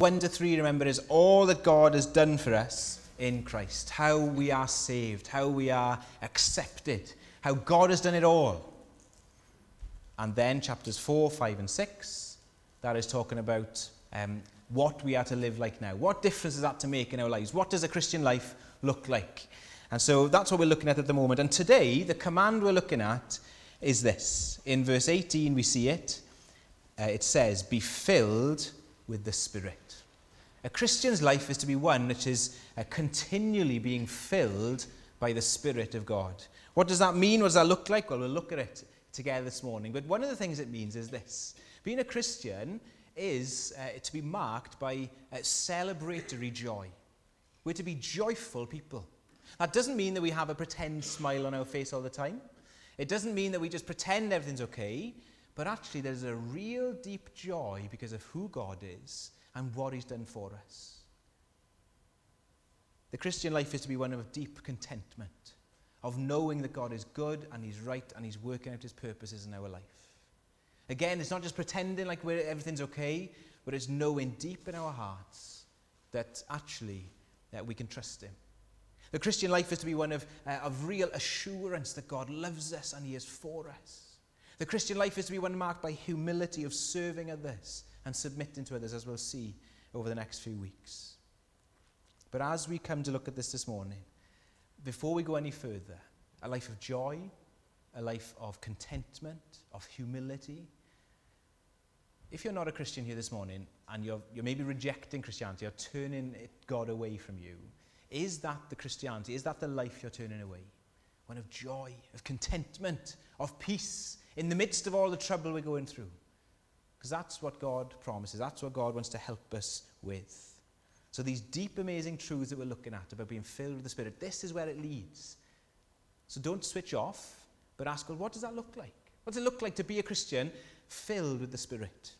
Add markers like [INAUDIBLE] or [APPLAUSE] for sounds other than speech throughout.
1 to 3, remember, is all that God has done for us in Christ. How we are saved, how we are accepted, how God has done it all. And then chapters 4, 5, and 6, that is talking about um, what we are to live like now. What difference is that to make in our lives? What does a Christian life look like? And so that's what we're looking at at the moment. And today, the command we're looking at is this. In verse 18, we see it. Uh, it says, Be filled with the Spirit. A Christian's life is to be one which is uh, continually being filled by the Spirit of God. What does that mean? What does that look like? Well, we'll look at it together this morning. But one of the things it means is this being a Christian is uh, to be marked by uh, celebratory joy. We're to be joyful people. That doesn't mean that we have a pretend smile on our face all the time. It doesn't mean that we just pretend everything's okay, but actually there's a real deep joy because of who God is and what He's done for us. The Christian life is to be one of deep contentment, of knowing that God is good and He's right and He's working out His purposes in our life. Again, it's not just pretending like everything's okay, but it's knowing deep in our hearts that actually that we can trust Him. The Christian life is to be one of, uh, of real assurance that God loves us and He is for us. The Christian life is to be one marked by humility of serving others and submitting to others, as we'll see over the next few weeks. But as we come to look at this this morning, before we go any further, a life of joy, a life of contentment, of humility. If you're not a Christian here this morning and you're, you're maybe rejecting Christianity or turning God away from you, is that the Christianity? Is that the life you're turning away? One of joy, of contentment, of peace in the midst of all the trouble we're going through. Because that's what God promises. That's what God wants to help us with. So, these deep, amazing truths that we're looking at about being filled with the Spirit, this is where it leads. So, don't switch off, but ask God, what does that look like? What does it look like to be a Christian filled with the Spirit?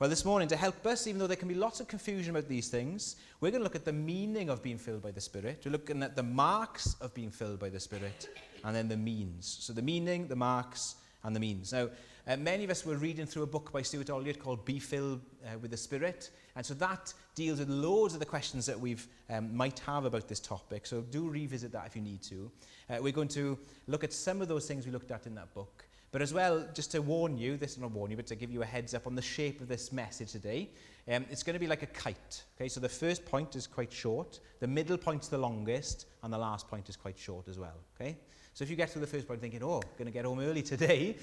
Well, this morning, to help us, even though there can be lots of confusion about these things, we're going to look at the meaning of being filled by the Spirit. We're looking at the marks of being filled by the Spirit, and then the means. So, the meaning, the marks, and the means. Now, uh, many of us were reading through a book by Stuart Olyott called Be Filled uh, with the Spirit, and so that deals with loads of the questions that we um, might have about this topic. So, do revisit that if you need to. Uh, we're going to look at some of those things we looked at in that book. But as well, just to warn you, this is not warn you, but to give you a heads up on the shape of this message today, um, it's going to be like a kite. Okay, so the first point is quite short, the middle point's the longest, and the last point is quite short as well. Okay, so if you get through the first point thinking, oh, going to get home early today,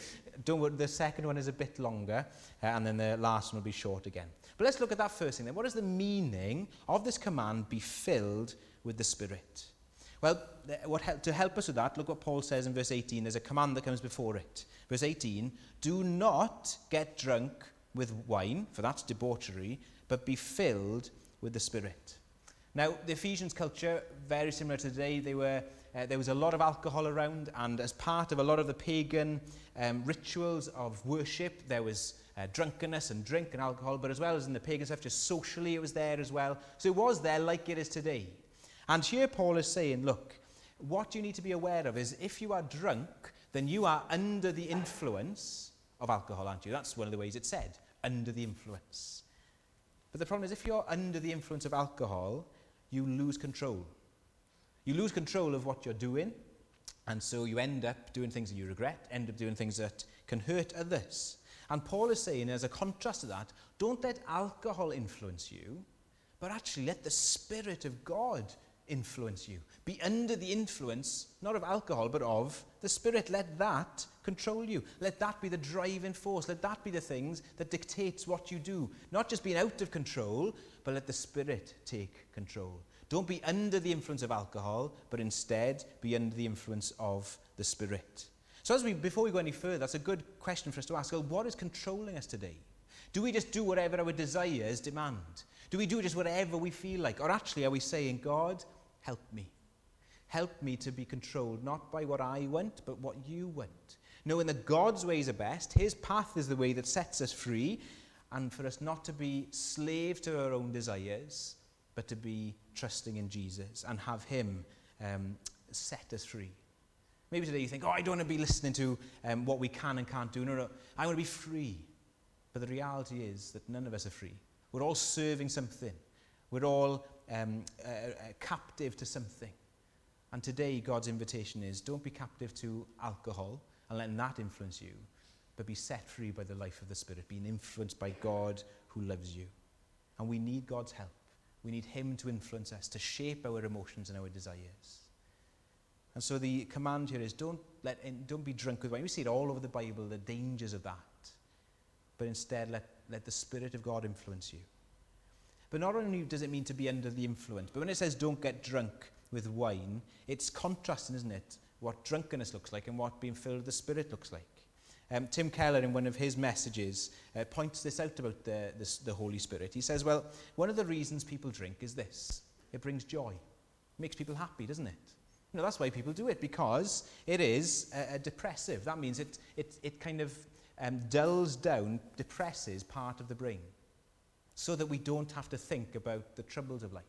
don't worry, the second one is a bit longer, uh, and then the last one will be short again. But let's look at that first thing then. What is the meaning of this command, be filled with the Spirit? Well, what, to help us with that, look what Paul says in verse 18. There's a command that comes before it. Verse 18 Do not get drunk with wine, for that's debauchery, but be filled with the Spirit. Now, the Ephesians culture, very similar to today, they were, uh, there was a lot of alcohol around, and as part of a lot of the pagan um, rituals of worship, there was uh, drunkenness and drink and alcohol, but as well as in the pagan stuff, just socially it was there as well. So it was there like it is today. And here Paul is saying, look, what you need to be aware of is if you are drunk, then you are under the influence of alcohol, aren't you? That's one of the ways it's said, under the influence. But the problem is if you're under the influence of alcohol, you lose control. You lose control of what you're doing, and so you end up doing things that you regret, end up doing things that can hurt others. And Paul is saying, as a contrast to that, don't let alcohol influence you, but actually let the Spirit of God influence you. Be under the influence, not of alcohol, but of the Spirit. Let that control you. Let that be the driving force. Let that be the things that dictates what you do. Not just being out of control, but let the Spirit take control. Don't be under the influence of alcohol, but instead be under the influence of the Spirit. So, as we, before we go any further, that's a good question for us to ask. Well, what is controlling us today? Do we just do whatever our desires demand? Do we do just whatever we feel like? Or actually, are we saying, God, Help me. Help me to be controlled not by what I want, but what you want. Knowing that God's ways are best, His path is the way that sets us free, and for us not to be slave to our own desires, but to be trusting in Jesus and have Him um, set us free. Maybe today you think, oh, I don't want to be listening to um, what we can and can't do. No, no, I want to be free. But the reality is that none of us are free. We're all serving something. We're all um, uh, uh, captive to something. And today, God's invitation is don't be captive to alcohol and letting that influence you, but be set free by the life of the Spirit, being influenced by God who loves you. And we need God's help. We need Him to influence us, to shape our emotions and our desires. And so the command here is don't, let don't be drunk with wine. We see it all over the Bible, the dangers of that. But instead, let, let the Spirit of God influence you. But not only does it mean to be under the influence, but when it says don't get drunk with wine, it's contrasting, isn't it? What drunkenness looks like and what being filled with the Spirit looks like. Um, Tim Keller, in one of his messages, uh, points this out about the, this, the Holy Spirit. He says, well, one of the reasons people drink is this. It brings joy. It makes people happy, doesn't it? You know, that's why people do it, because it is uh, depressive. That means it, it, it kind of um, dulls down, depresses part of the brain so that we don't have to think about the troubles of life,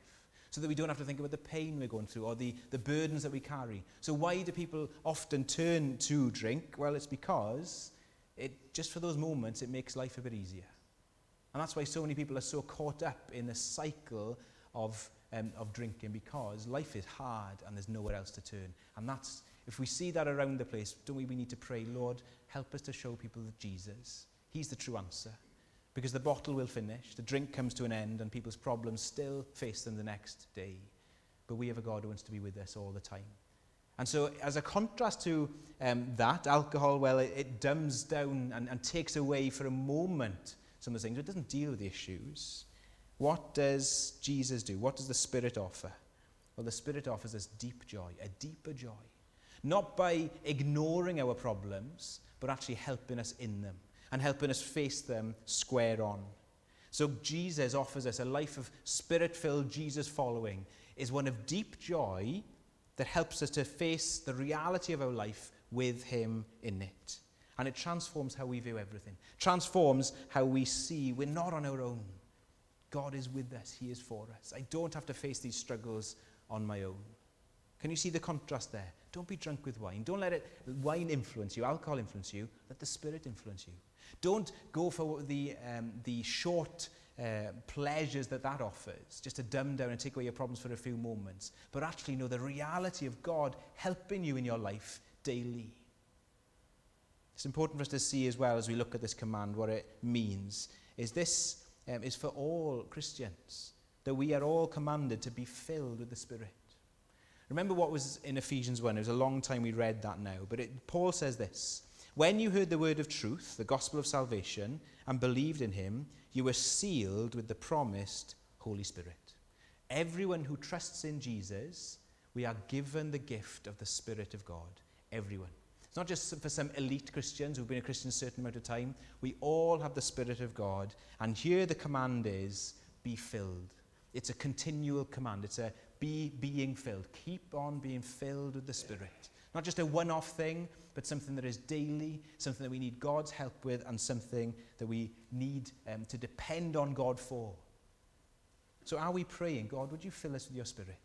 so that we don't have to think about the pain we're going through or the, the burdens that we carry. So why do people often turn to drink? Well, it's because it, just for those moments, it makes life a bit easier. And that's why so many people are so caught up in the cycle of, um, of drinking because life is hard and there's nowhere else to turn. And that's, if we see that around the place, don't we, we need to pray, Lord, help us to show people Jesus, He's the true answer because the bottle will finish, the drink comes to an end, and people's problems still face them the next day. But we have a God who wants to be with us all the time. And so, as a contrast to um, that, alcohol, well, it, it dumbs down and, and takes away for a moment some of the things. It doesn't deal with the issues. What does Jesus do? What does the Spirit offer? Well, the Spirit offers us deep joy, a deeper joy. Not by ignoring our problems, but actually helping us in them and helping us face them square on. So Jesus offers us a life of spirit-filled Jesus following is one of deep joy that helps us to face the reality of our life with him in it. And it transforms how we view everything. Transforms how we see we're not on our own. God is with us. He is for us. I don't have to face these struggles on my own. Can you see the contrast there? Don't be drunk with wine. Don't let it wine influence you, alcohol influence you. Let the Spirit influence you. Don't go for the, um, the short uh, pleasures that that offers, just to dumb down and take away your problems for a few moments, but actually know the reality of God helping you in your life daily. It's important for us to see as well as we look at this command what it means. Is this um, is for all Christians that we are all commanded to be filled with the Spirit. Remember what was in Ephesians 1. It was a long time we read that now. But it, Paul says this When you heard the word of truth, the gospel of salvation, and believed in him, you were sealed with the promised Holy Spirit. Everyone who trusts in Jesus, we are given the gift of the Spirit of God. Everyone. It's not just for some elite Christians who've been a Christian a certain amount of time. We all have the Spirit of God. And here the command is be filled. It's a continual command. It's a be being filled. Keep on being filled with the Spirit. Not just a one off thing, but something that is daily, something that we need God's help with, and something that we need um, to depend on God for. So, are we praying, God, would you fill us with your Spirit?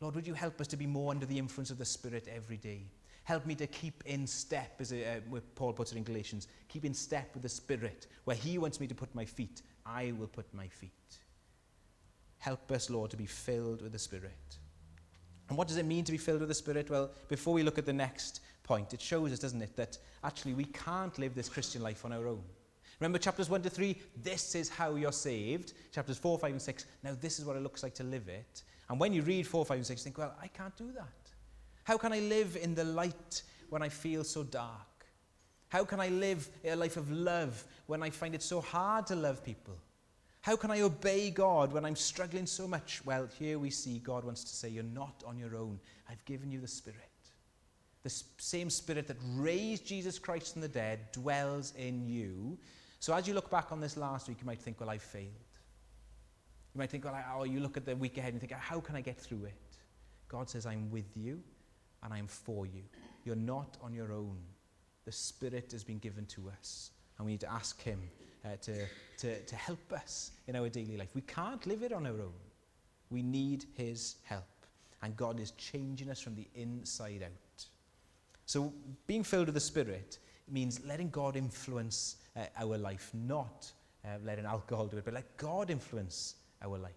Lord, would you help us to be more under the influence of the Spirit every day? Help me to keep in step, as uh, Paul puts it in Galatians, keep in step with the Spirit. Where He wants me to put my feet, I will put my feet. Help us, Lord, to be filled with the Spirit. And what does it mean to be filled with the Spirit? Well, before we look at the next point, it shows us, doesn't it, that actually we can't live this Christian life on our own. Remember chapters 1 to 3, this is how you're saved. Chapters 4, 5, and 6, now this is what it looks like to live it. And when you read 4, 5, and 6, you think, well, I can't do that. How can I live in the light when I feel so dark? How can I live a life of love when I find it so hard to love people? How can I obey God when I'm struggling so much? Well, here we see God wants to say, You're not on your own. I've given you the Spirit. The same Spirit that raised Jesus Christ from the dead dwells in you. So as you look back on this last week, you might think, Well, I failed. You might think, Well, I, or you look at the week ahead and think, How can I get through it? God says, I'm with you and I'm for you. You're not on your own. The Spirit has been given to us, and we need to ask Him uh, to, to, to help us in our daily life. We can't live it on our own. We need His help. And God is changing us from the inside out. So, being filled with the Spirit means letting God influence uh, our life, not uh, letting alcohol do it, but let God influence our life.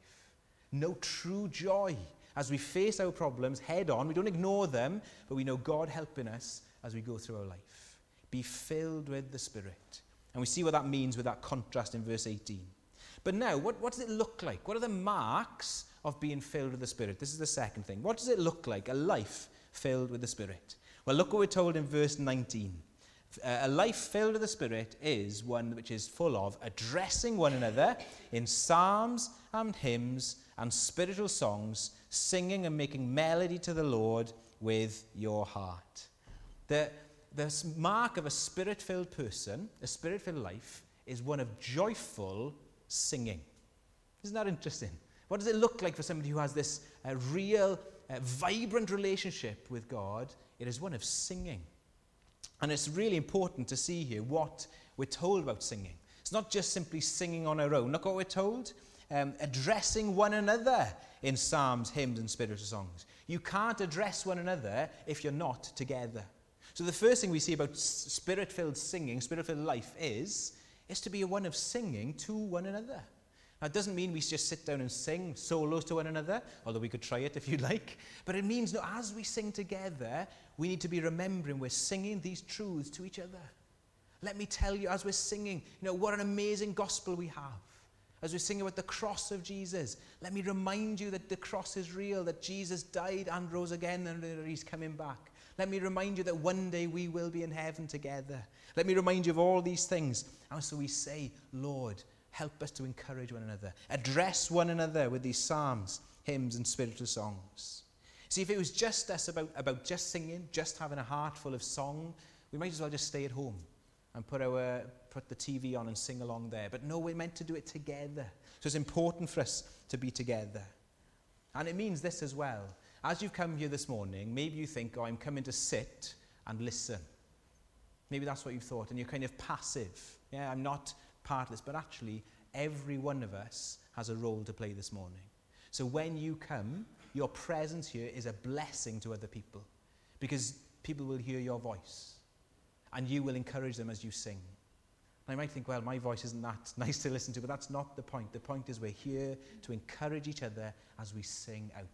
No true joy as we face our problems head on. We don't ignore them, but we know God helping us as we go through our life. Be filled with the Spirit. And we see what that means with that contrast in verse 18. But now, what, what does it look like? What are the marks of being filled with the Spirit? This is the second thing. What does it look like, a life filled with the Spirit? Well, look what we're told in verse 19. Uh, a life filled with the Spirit is one which is full of addressing one another in psalms and hymns and spiritual songs, singing and making melody to the Lord with your heart. The, the mark of a spirit filled person, a spirit filled life, is one of joyful singing. Isn't that interesting? What does it look like for somebody who has this uh, real, uh, vibrant relationship with God? It is one of singing. And it's really important to see here what we're told about singing. It's not just simply singing on our own. Look what we're told um, addressing one another in psalms, hymns, and spiritual songs. You can't address one another if you're not together. So the first thing we see about spirit-filled singing, spirit-filled life is, is to be one of singing to one another. Now, it doesn't mean we just sit down and sing solos to one another, although we could try it if you'd like. But it means, no, as we sing together, we need to be remembering we're singing these truths to each other. Let me tell you, as we're singing, you know, what an amazing gospel we have. As we sing about the cross of Jesus, let me remind you that the cross is real, that Jesus died and rose again, and that he's coming back. Let me remind you that one day we will be in heaven together. Let me remind you of all these things. And so we say, Lord, help us to encourage one another, address one another with these psalms, hymns, and spiritual songs. See, if it was just us about, about just singing, just having a heart full of song, we might as well just stay at home and put, our, put the TV on and sing along there. But no, we're meant to do it together. So it's important for us to be together. And it means this as well. As you've come here this morning, maybe you think, oh, I'm coming to sit and listen. Maybe that's what you thought, and you're kind of passive. Yeah, I'm not part of this. But actually, every one of us has a role to play this morning. So when you come, your presence here is a blessing to other people because people will hear your voice and you will encourage them as you sing. And I might think, well, my voice isn't that [LAUGHS] nice to listen to, but that's not the point. The point is we're here to encourage each other as we sing out.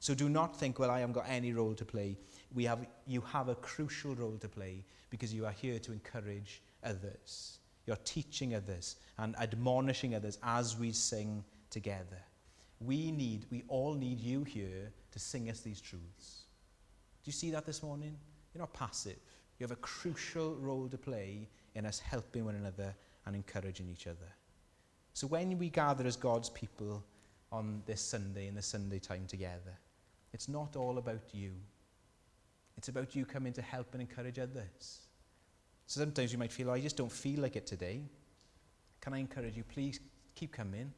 So do not think, well, I haven't got any role to play. We have, you have a crucial role to play because you are here to encourage others. You're teaching others and admonishing others as we sing together. We need, we all need you here to sing us these truths. Do you see that this morning? You're not passive. You have a crucial role to play in us helping one another and encouraging each other. So when we gather as God's people on this Sunday, in the Sunday time together, it's not all about you. It's about you coming to help and encourage others. So sometimes you might feel, oh, I just don't feel like it today. Can I encourage you? Please keep coming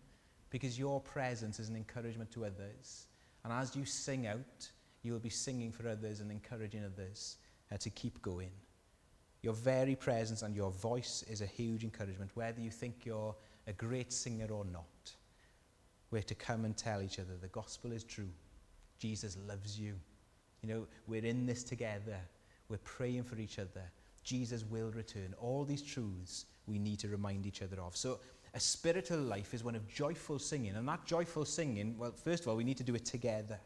because your presence is an encouragement to others. And as you sing out, you will be singing for others and encouraging others uh, to keep going. Your very presence and your voice is a huge encouragement, whether you think you're a great singer or not. We're to come and tell each other the gospel is true. Jesus loves you. You know, we're in this together. We're praying for each other. Jesus will return. All these truths we need to remind each other of. So, a spiritual life is one of joyful singing. And that joyful singing, well, first of all, we need to do it together.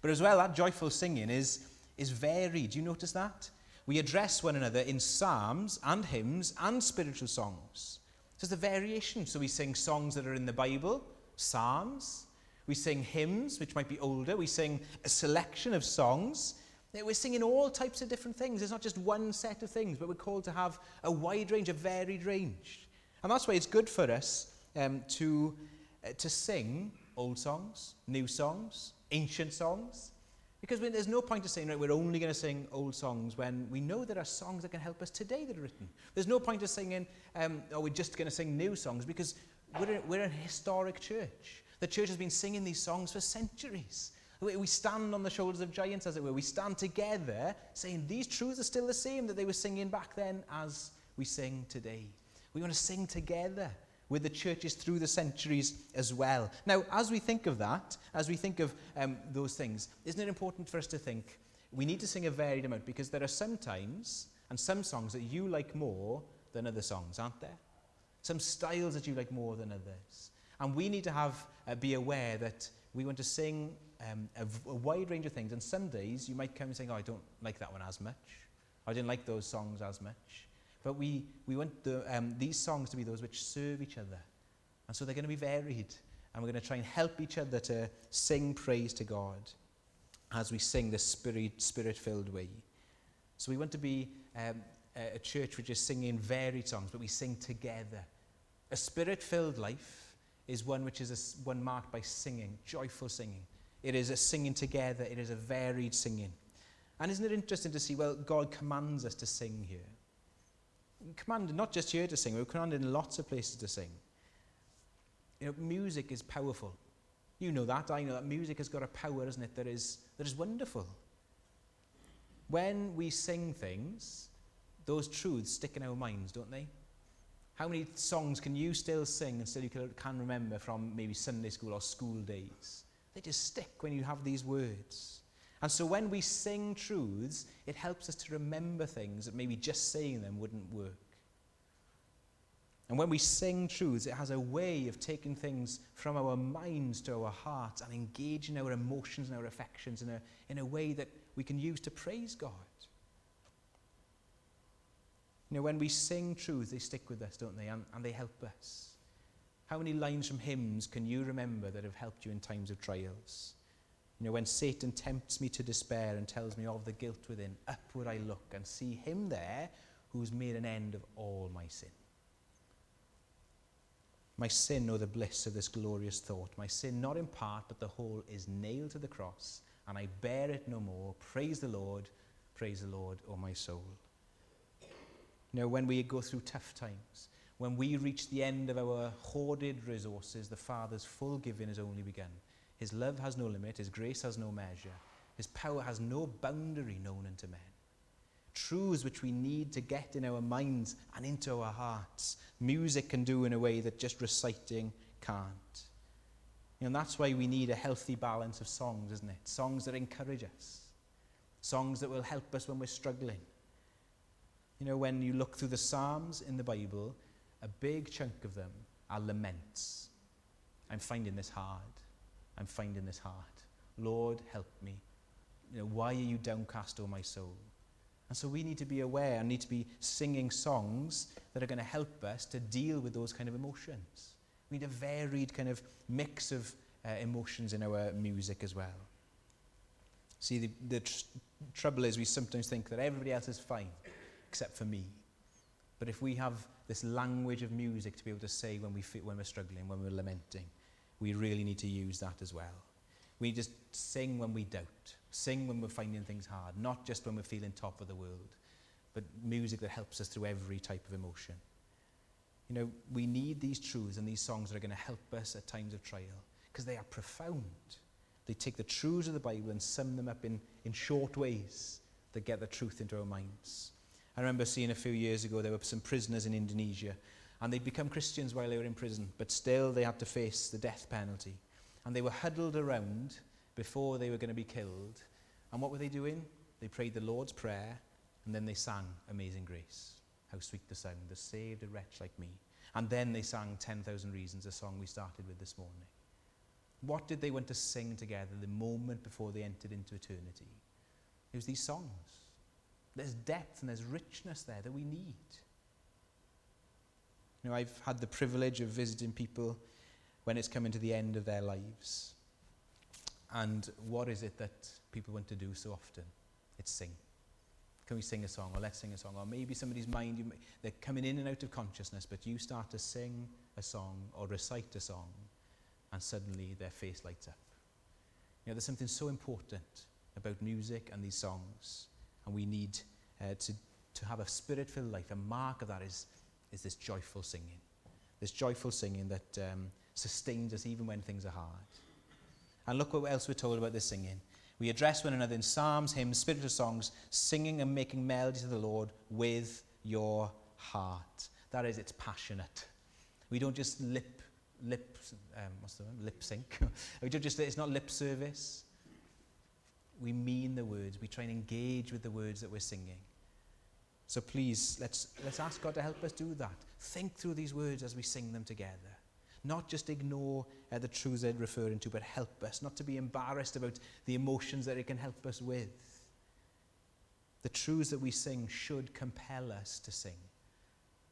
But as well, that joyful singing is is varied. Do you notice that? We address one another in psalms and hymns and spiritual songs. So there's a variation. So we sing songs that are in the Bible, psalms. We sing hymns, which might be older. We sing a selection of songs. We're singing all types of different things. It's not just one set of things, but we're called to have a wide range, a varied range. And that's why it's good for us um, to, uh, to sing old songs, new songs, ancient songs, because when, there's no point of saying, right, we're only going to sing old songs when we know there are songs that can help us today that are written. There's no point of singing, um, oh, we're just going to sing new songs because we're, a, we're a historic church. The church has been singing these songs for centuries. We, stand on the shoulders of giants, as it were. We stand together saying these truths are still the same that they were singing back then as we sing today. We want to sing together with the churches through the centuries as well. Now, as we think of that, as we think of um, those things, isn't it important for us to think we need to sing a varied amount because there are some times and some songs that you like more than other songs, aren't there? some styles that you like more than others. And we need to have uh, be aware that we want to sing um, a, a wide range of things. And some days you might come and say, oh, I don't like that one as much. I didn't like those songs as much. But we, we want the, um, these songs to be those which serve each other. And so they're going to be varied. And we're going to try and help each other to sing praise to God as we sing the spirit, spirit-filled way. So we want to be um, a church which is singing varied songs, but we sing together. A spirit-filled life is one which is a, one marked by singing, joyful singing. It is a singing together. It is a varied singing. And isn't it interesting to see, well, God commands us to sing here. Commanded not just here to sing, we're commanded in lots of places to sing. You know, music is powerful. You know that, I know that. Music has got a power, isn't it, that is, that is wonderful. When we sing things, those truths stick in our minds, don't they? How many songs can you still sing and still you can remember from maybe Sunday school or school days? They just stick when you have these words. And so when we sing truths, it helps us to remember things that maybe just saying them wouldn't work. And when we sing truths, it has a way of taking things from our minds to our hearts and engaging our emotions and our affections in a, in a way that we can use to praise God. You know, when we sing truths, they stick with us, don't they? And, and they help us. How many lines from hymns can you remember that have helped you in times of trials? You know, when Satan tempts me to despair and tells me of the guilt within, upward I look and see him there who's made an end of all my sin. My sin, or the bliss of this glorious thought, my sin not in part, but the whole, is nailed to the cross, and I bear it no more. Praise the Lord, praise the Lord, O my soul. You know, when we go through tough times, when we reach the end of our hoarded resources, the Father's full giving has only begun. His love has no limit, His grace has no measure, His power has no boundary known unto men. Truths which we need to get in our minds and into our hearts, music can do in a way that just reciting can't. You know, and that's why we need a healthy balance of songs, isn't it? Songs that encourage us, songs that will help us when we're struggling. You know, when you look through the Psalms in the Bible, a big chunk of them are laments. I'm finding this hard. I'm finding this hard. Lord, help me. You know, why are you downcast, O my soul? And so we need to be aware and need to be singing songs that are going to help us to deal with those kind of emotions. We need a varied kind of mix of uh, emotions in our music as well. See, the, the tr- trouble is we sometimes think that everybody else is fine except for me. But if we have this language of music to be able to say when, we when we're struggling, when we're lamenting, we really need to use that as well. We just sing when we doubt, sing when we're finding things hard, not just when we're feeling top of the world, but music that helps us through every type of emotion. You know, we need these truths and these songs that are going to help us at times of trial because they are profound. They take the truths of the Bible and sum them up in, in short ways that get the truth into our minds. I remember seeing a few years ago there were some prisoners in Indonesia and they'd become Christians while they were in prison, but still they had to face the death penalty. And they were huddled around before they were going to be killed. And what were they doing? They prayed the Lord's Prayer and then they sang Amazing Grace. How sweet the sound that saved a wretch like me. And then they sang 10,000 Reasons, a song we started with this morning. What did they want to sing together the moment before they entered into eternity? It was these songs. There's depth and there's richness there that we need. You know, I've had the privilege of visiting people when it's coming to the end of their lives. And what is it that people want to do so often? It's sing. Can we sing a song? Or let's sing a song. Or maybe somebody's mind, you, they're coming in and out of consciousness, but you start to sing a song or recite a song, and suddenly their face lights up. You know, there's something so important about music and these songs and we need uh, to, to have a spirit filled life. A mark of that is, is this joyful singing. This joyful singing that um, sustains us even when things are hard. And look what else we're told about this singing. We address one another in psalms, hymns, spiritual songs, singing and making melody to the Lord with your heart. That is, it's passionate. We don't just lip, lip, um, what's the word? Lip sync. [LAUGHS] we don't just, it's not lip service we mean the words. We try and engage with the words that we're singing. So please, let's, let's ask God to help us do that. Think through these words as we sing them together. Not just ignore uh, the truths they're referring to, but help us. Not to be embarrassed about the emotions that it can help us with. The truths that we sing should compel us to sing.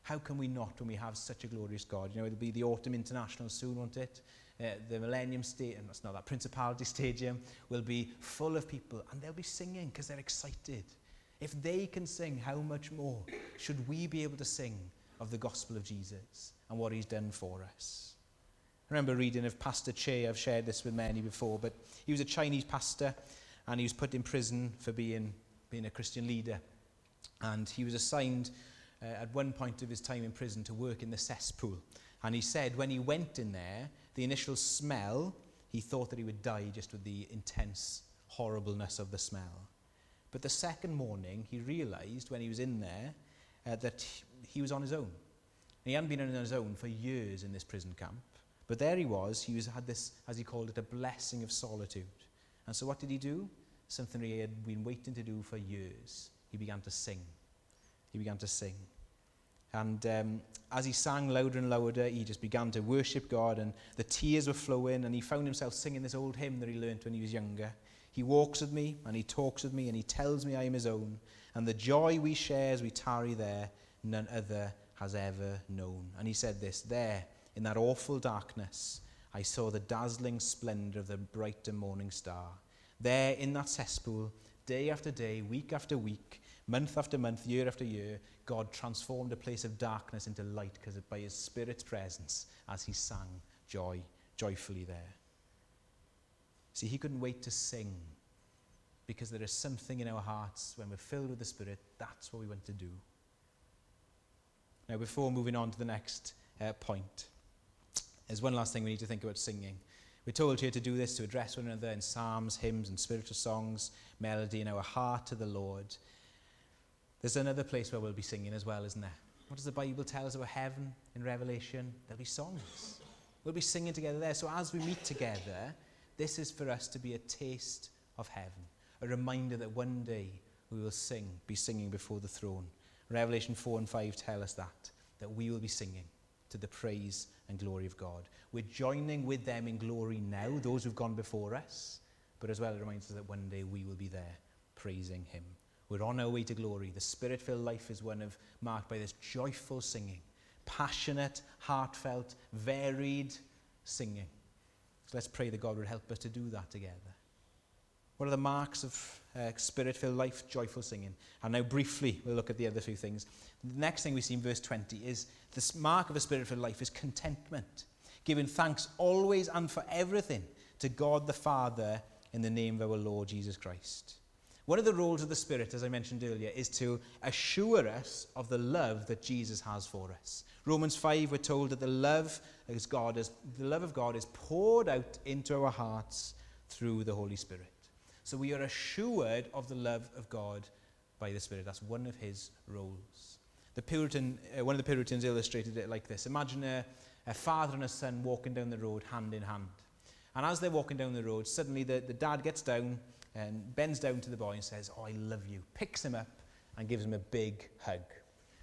How can we not when we have such a glorious God? You know, it'll be the Autumn International soon, won't it? Uh, the Millennium Stadium, that's not that, Principality [LAUGHS] Stadium will be full of people and they'll be singing because they're excited. If they can sing, how much more should we be able to sing of the gospel of Jesus and what he's done for us? I remember reading of Pastor Che, I've shared this with many before, but he was a Chinese pastor and he was put in prison for being, being a Christian leader. And he was assigned uh, at one point of his time in prison to work in the cesspool. And he said when he went in there, the initial smell, he thought that he would die just with the intense horribleness of the smell. But the second morning, he realized when he was in there uh, that he was on his own. he hadn't been on his own for years in this prison camp. But there he was. He was, had this, as he called it, a blessing of solitude. And so what did he do? Something he had been waiting to do for years. He began to sing. He began to sing. And um, as he sang louder and louder, he just began to worship God, and the tears were flowing, and he found himself singing this old hymn that he learnt when he was younger. He walks with me, and he talks with me, and he tells me I am his own, and the joy we share as we tarry there, none other has ever known. And he said this There, in that awful darkness, I saw the dazzling splendor of the brighter morning star. There, in that cesspool, day after day, week after week, month after month, year after year, God transformed a place of darkness into light because by his Spirit's presence as he sang joy, joyfully there. See, he couldn't wait to sing because there is something in our hearts when we're filled with the Spirit, that's what we want to do. Now, before moving on to the next uh, point, there's one last thing we need to think about singing. We're told here to do this to address one another in psalms, hymns, and spiritual songs, melody in our heart to the Lord. There's another place where we'll be singing as well, isn't there? What does the Bible tell us about heaven in Revelation? There'll be songs. We'll be singing together there. So as we meet together, this is for us to be a taste of heaven, a reminder that one day we will sing, be singing before the throne. Revelation 4 and 5 tell us that, that we will be singing to the praise and glory of God. We're joining with them in glory now, those who've gone before us, but as well it reminds us that one day we will be there praising him. We're on our way to glory. The spirit filled life is one of marked by this joyful singing, passionate, heartfelt, varied singing. So let's pray that God would help us to do that together. What are the marks of uh, spirit filled life? Joyful singing. And now, briefly, we'll look at the other few things. The next thing we see in verse 20 is this mark of a spirit filled life is contentment, giving thanks always and for everything to God the Father in the name of our Lord Jesus Christ. One of the roles of the Spirit, as I mentioned earlier, is to assure us of the love that Jesus has for us. Romans 5, we're told that the love, as God is, the love of God is poured out into our hearts through the Holy Spirit. So we are assured of the love of God by the Spirit. That's one of his roles. The Puritan, uh, one of the Puritans illustrated it like this. Imagine a, a father and a son walking down the road hand in hand. And as they're walking down the road, suddenly the, the dad gets down and bends down to the boy and says, Oh, I love you, picks him up and gives him a big hug.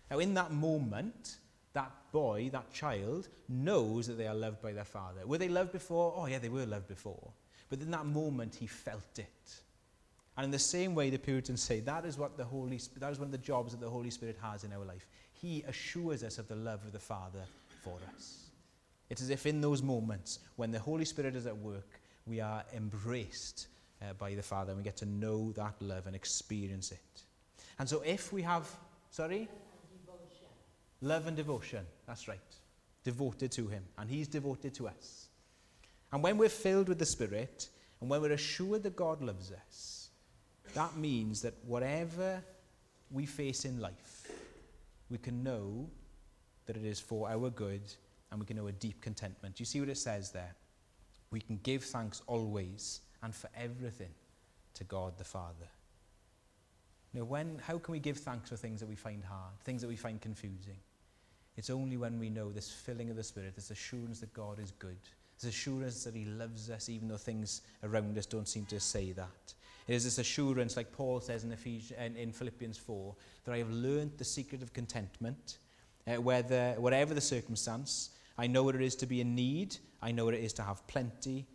Now, in that moment, that boy, that child, knows that they are loved by their father. Were they loved before? Oh, yeah, they were loved before. But in that moment, he felt it. And in the same way, the Puritans say that is what the Holy that is one of the jobs that the Holy Spirit has in our life. He assures us of the love of the Father for us. It's as if in those moments when the Holy Spirit is at work, we are embraced uh, by the Father and we get to know that love and experience it. And so if we have, sorry? Love and devotion. That's right. Devoted to Him. And He's devoted to us. And when we're filled with the Spirit, and when we're assured that God loves us, that means that whatever we face in life, we can know that it is for our good and we can know a deep contentment. Do you see what it says there? We can give thanks always and for everything to God the Father. Now, when, how can we give thanks for things that we find hard, things that we find confusing? It's only when we know this filling of the Spirit, this assurance that God is good, this assurance that He loves us, even though things around us don't seem to say that. It is this assurance, like Paul says in, Ephes- in Philippians 4, that I have learned the secret of contentment, uh, whether, whatever the circumstance. I know what it is to be in need. I know what it is to have plenty.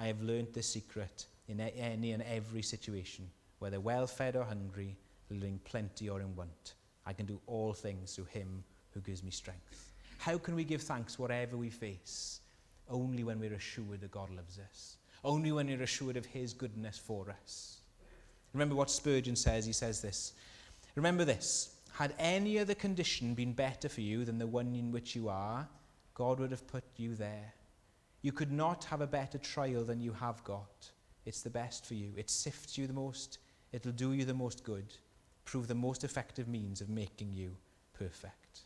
I have learned this secret in any and every situation, whether well fed or hungry, living plenty or in want. I can do all things through him who gives me strength. How can we give thanks whatever we face? Only when we're assured that God loves us. Only when we're assured of his goodness for us. Remember what Spurgeon says. He says this. Remember this. Had any other condition been better for you than the one in which you are, God would have put you there. You could not have a better trial than you have got. It's the best for you. It sifts you the most. It'll do you the most good. Prove the most effective means of making you perfect.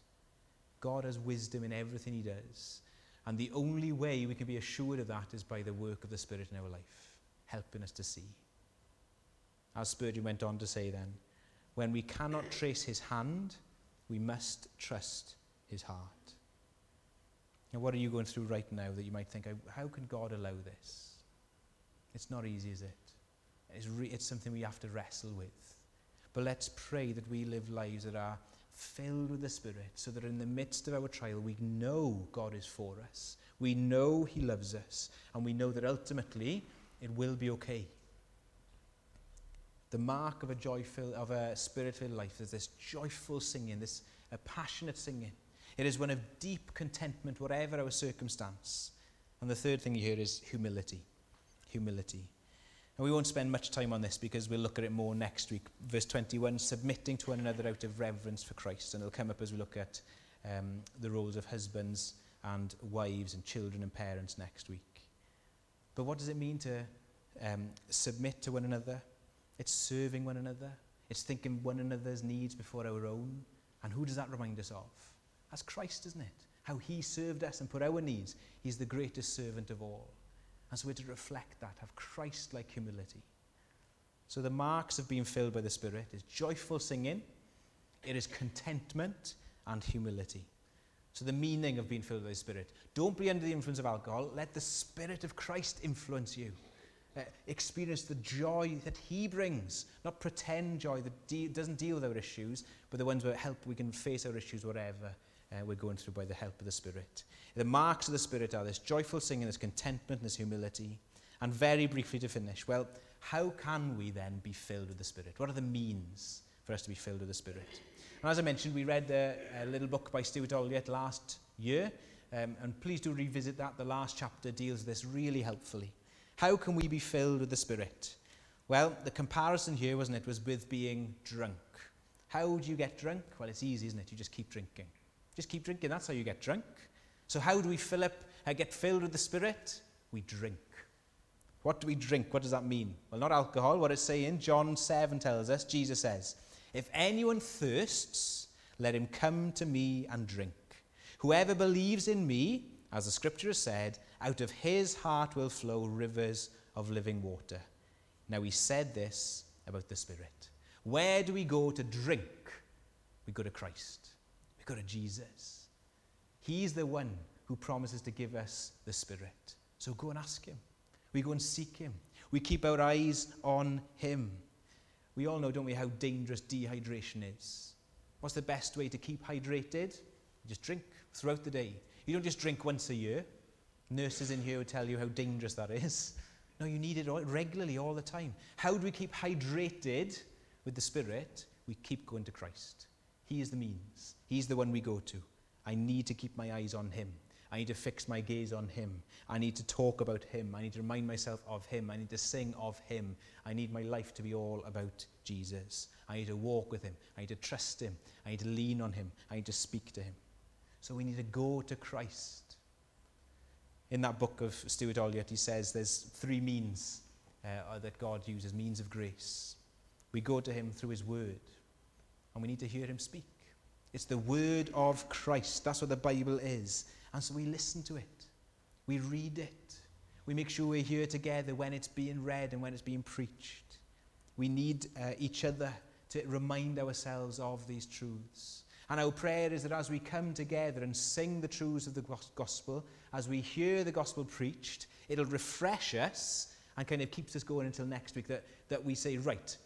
God has wisdom in everything he does. And the only way we can be assured of that is by the work of the Spirit in our life, helping us to see. As Spurgeon went on to say then, when we cannot trace his hand, we must trust his heart. Now, what are you going through right now that you might think, how can God allow this? It's not easy, is it? It's, re- it's something we have to wrestle with. But let's pray that we live lives that are filled with the Spirit so that in the midst of our trial, we know God is for us. We know He loves us. And we know that ultimately it will be okay. The mark of a joyful, of a spirit-filled life is this joyful singing, this a passionate singing. It is one of deep contentment, whatever our circumstance. And the third thing you hear is humility. Humility. And we won't spend much time on this because we'll look at it more next week. Verse 21, submitting to one another out of reverence for Christ. And it'll come up as we look at um, the roles of husbands and wives and children and parents next week. But what does it mean to um, submit to one another? It's serving one another. It's thinking one another's needs before our own. And who does that remind us of? That's Christ, isn't it? How he served us and put our needs. He's the greatest servant of all. And so we're to reflect that, have Christ like humility. So the marks of being filled by the Spirit is joyful singing, it is contentment and humility. So the meaning of being filled by the Spirit. Don't be under the influence of alcohol. Let the Spirit of Christ influence you. Uh, experience the joy that He brings, not pretend joy that de- doesn't deal with our issues, but the ones that help we can face our issues, whatever uh, we're going through by the help of the Spirit. The marks of the Spirit are this joyful singing, this contentment, this humility. And very briefly to finish, well, how can we then be filled with the Spirit? What are the means for us to be filled with the Spirit? And as I mentioned, we read a, a little book by Stuart Olyott last year, um, and please do revisit that. The last chapter deals with this really helpfully. How can we be filled with the Spirit? Well, the comparison here, wasn't it, was with being drunk. How do you get drunk? Well, it's easy, isn't it? You just keep drinking. Just keep drinking. That's how you get drunk. So how do we fill up, uh, get filled with the Spirit? We drink. What do we drink? What does that mean? Well, not alcohol. What it's saying, John 7 tells us, Jesus says, If anyone thirsts, let him come to me and drink. Whoever believes in me, as the scripture has said, out of his heart will flow rivers of living water. Now, he said this about the Spirit. Where do we go to drink? We go to Christ. Go to Jesus. He's the one who promises to give us the Spirit. So go and ask Him. We go and seek Him. We keep our eyes on Him. We all know, don't we, how dangerous dehydration is. What's the best way to keep hydrated? You just drink throughout the day. You don't just drink once a year. Nurses in here will tell you how dangerous that is. No, you need it all, regularly, all the time. How do we keep hydrated with the Spirit? We keep going to Christ. He is the means. He's the one we go to. I need to keep my eyes on him. I need to fix my gaze on him. I need to talk about him. I need to remind myself of him. I need to sing of him. I need my life to be all about Jesus. I need to walk with him. I need to trust him. I need to lean on him. I need to speak to him. So we need to go to Christ. In that book of Stuart Olyott, he says there's three means uh, that God uses means of grace. We go to him through his word, and we need to hear him speak. It's the word of Christ. That's what the Bible is. And so we listen to it. We read it. We make sure we're here together when it's being read and when it's being preached. We need uh, each other to remind ourselves of these truths. And our prayer is that as we come together and sing the truths of the gospel, as we hear the gospel preached, it'll refresh us and kind of keeps us going until next week that, that we say, right,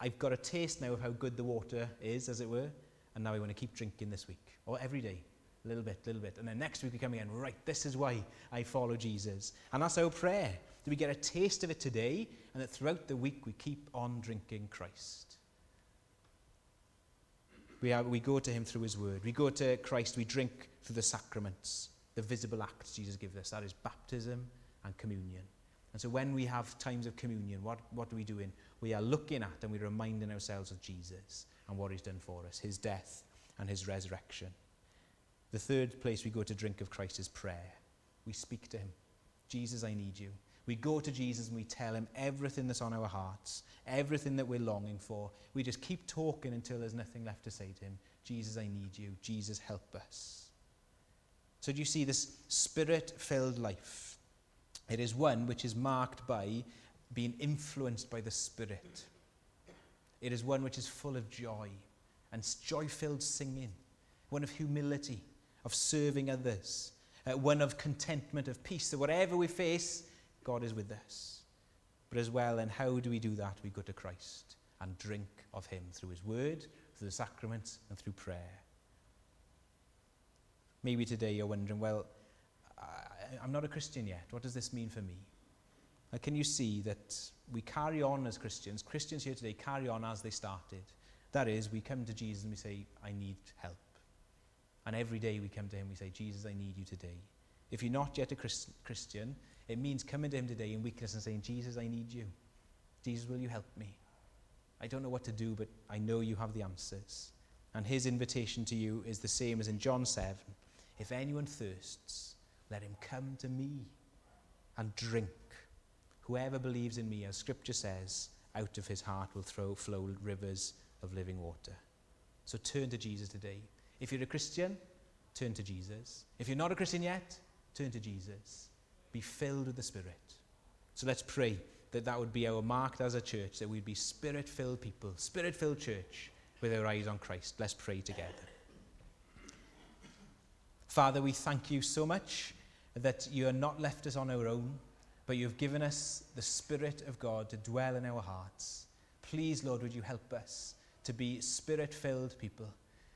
I've got a taste now of how good the water is, as it were, and now I want to keep drinking this week or every day. A little bit, a little bit. And then next week we come again, right, this is why I follow Jesus. And that's our prayer. Do we get a taste of it today and that throughout the week we keep on drinking Christ? We, are, we go to him through his word. We go to Christ, we drink through the sacraments, the visible acts Jesus gives us. That is baptism and communion. And so when we have times of communion, what, what are we doing? We are looking at and we're reminding ourselves of Jesus and what he's done for us, his death and his resurrection. The third place we go to drink of Christ is prayer. We speak to him. Jesus, I need you. We go to Jesus and we tell him everything that's on our hearts, everything that we're longing for. We just keep talking until there's nothing left to say to him. Jesus, I need you. Jesus, help us. So, do you see this spirit filled life? It is one which is marked by being influenced by the Spirit. It is one which is full of joy and joy filled singing, one of humility, of serving others, uh, one of contentment, of peace, that whatever we face, God is with us. But as well, and how do we do that? We go to Christ and drink of Him through His Word, through the sacraments, and through prayer. Maybe today you're wondering, well, I'm not a Christian yet. What does this mean for me? Can you see that we carry on as Christians? Christians here today carry on as they started. That is, we come to Jesus and we say, I need help. And every day we come to him, we say, Jesus, I need you today. If you're not yet a Christ- Christian, it means coming to him today in weakness and saying, Jesus, I need you. Jesus, will you help me? I don't know what to do, but I know you have the answers. And his invitation to you is the same as in John 7. If anyone thirsts, let him come to me and drink. Whoever believes in me, as scripture says, out of his heart will throw, flow rivers of living water. So turn to Jesus today. If you're a Christian, turn to Jesus. If you're not a Christian yet, turn to Jesus. Be filled with the Spirit. So let's pray that that would be our mark as a church, that we'd be spirit filled people, spirit filled church with our eyes on Christ. Let's pray together. Father, we thank you so much that you are not left us on our own, but you've given us the Spirit of God to dwell in our hearts. Please, Lord, would you help us to be spirit filled people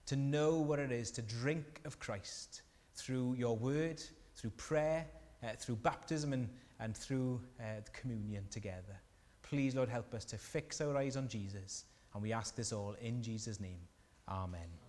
to know what it is to drink of Christ through your word, through prayer, uh, through baptism, and, and through uh, communion together. Please, Lord, help us to fix our eyes on Jesus. And we ask this all in Jesus' name. Amen.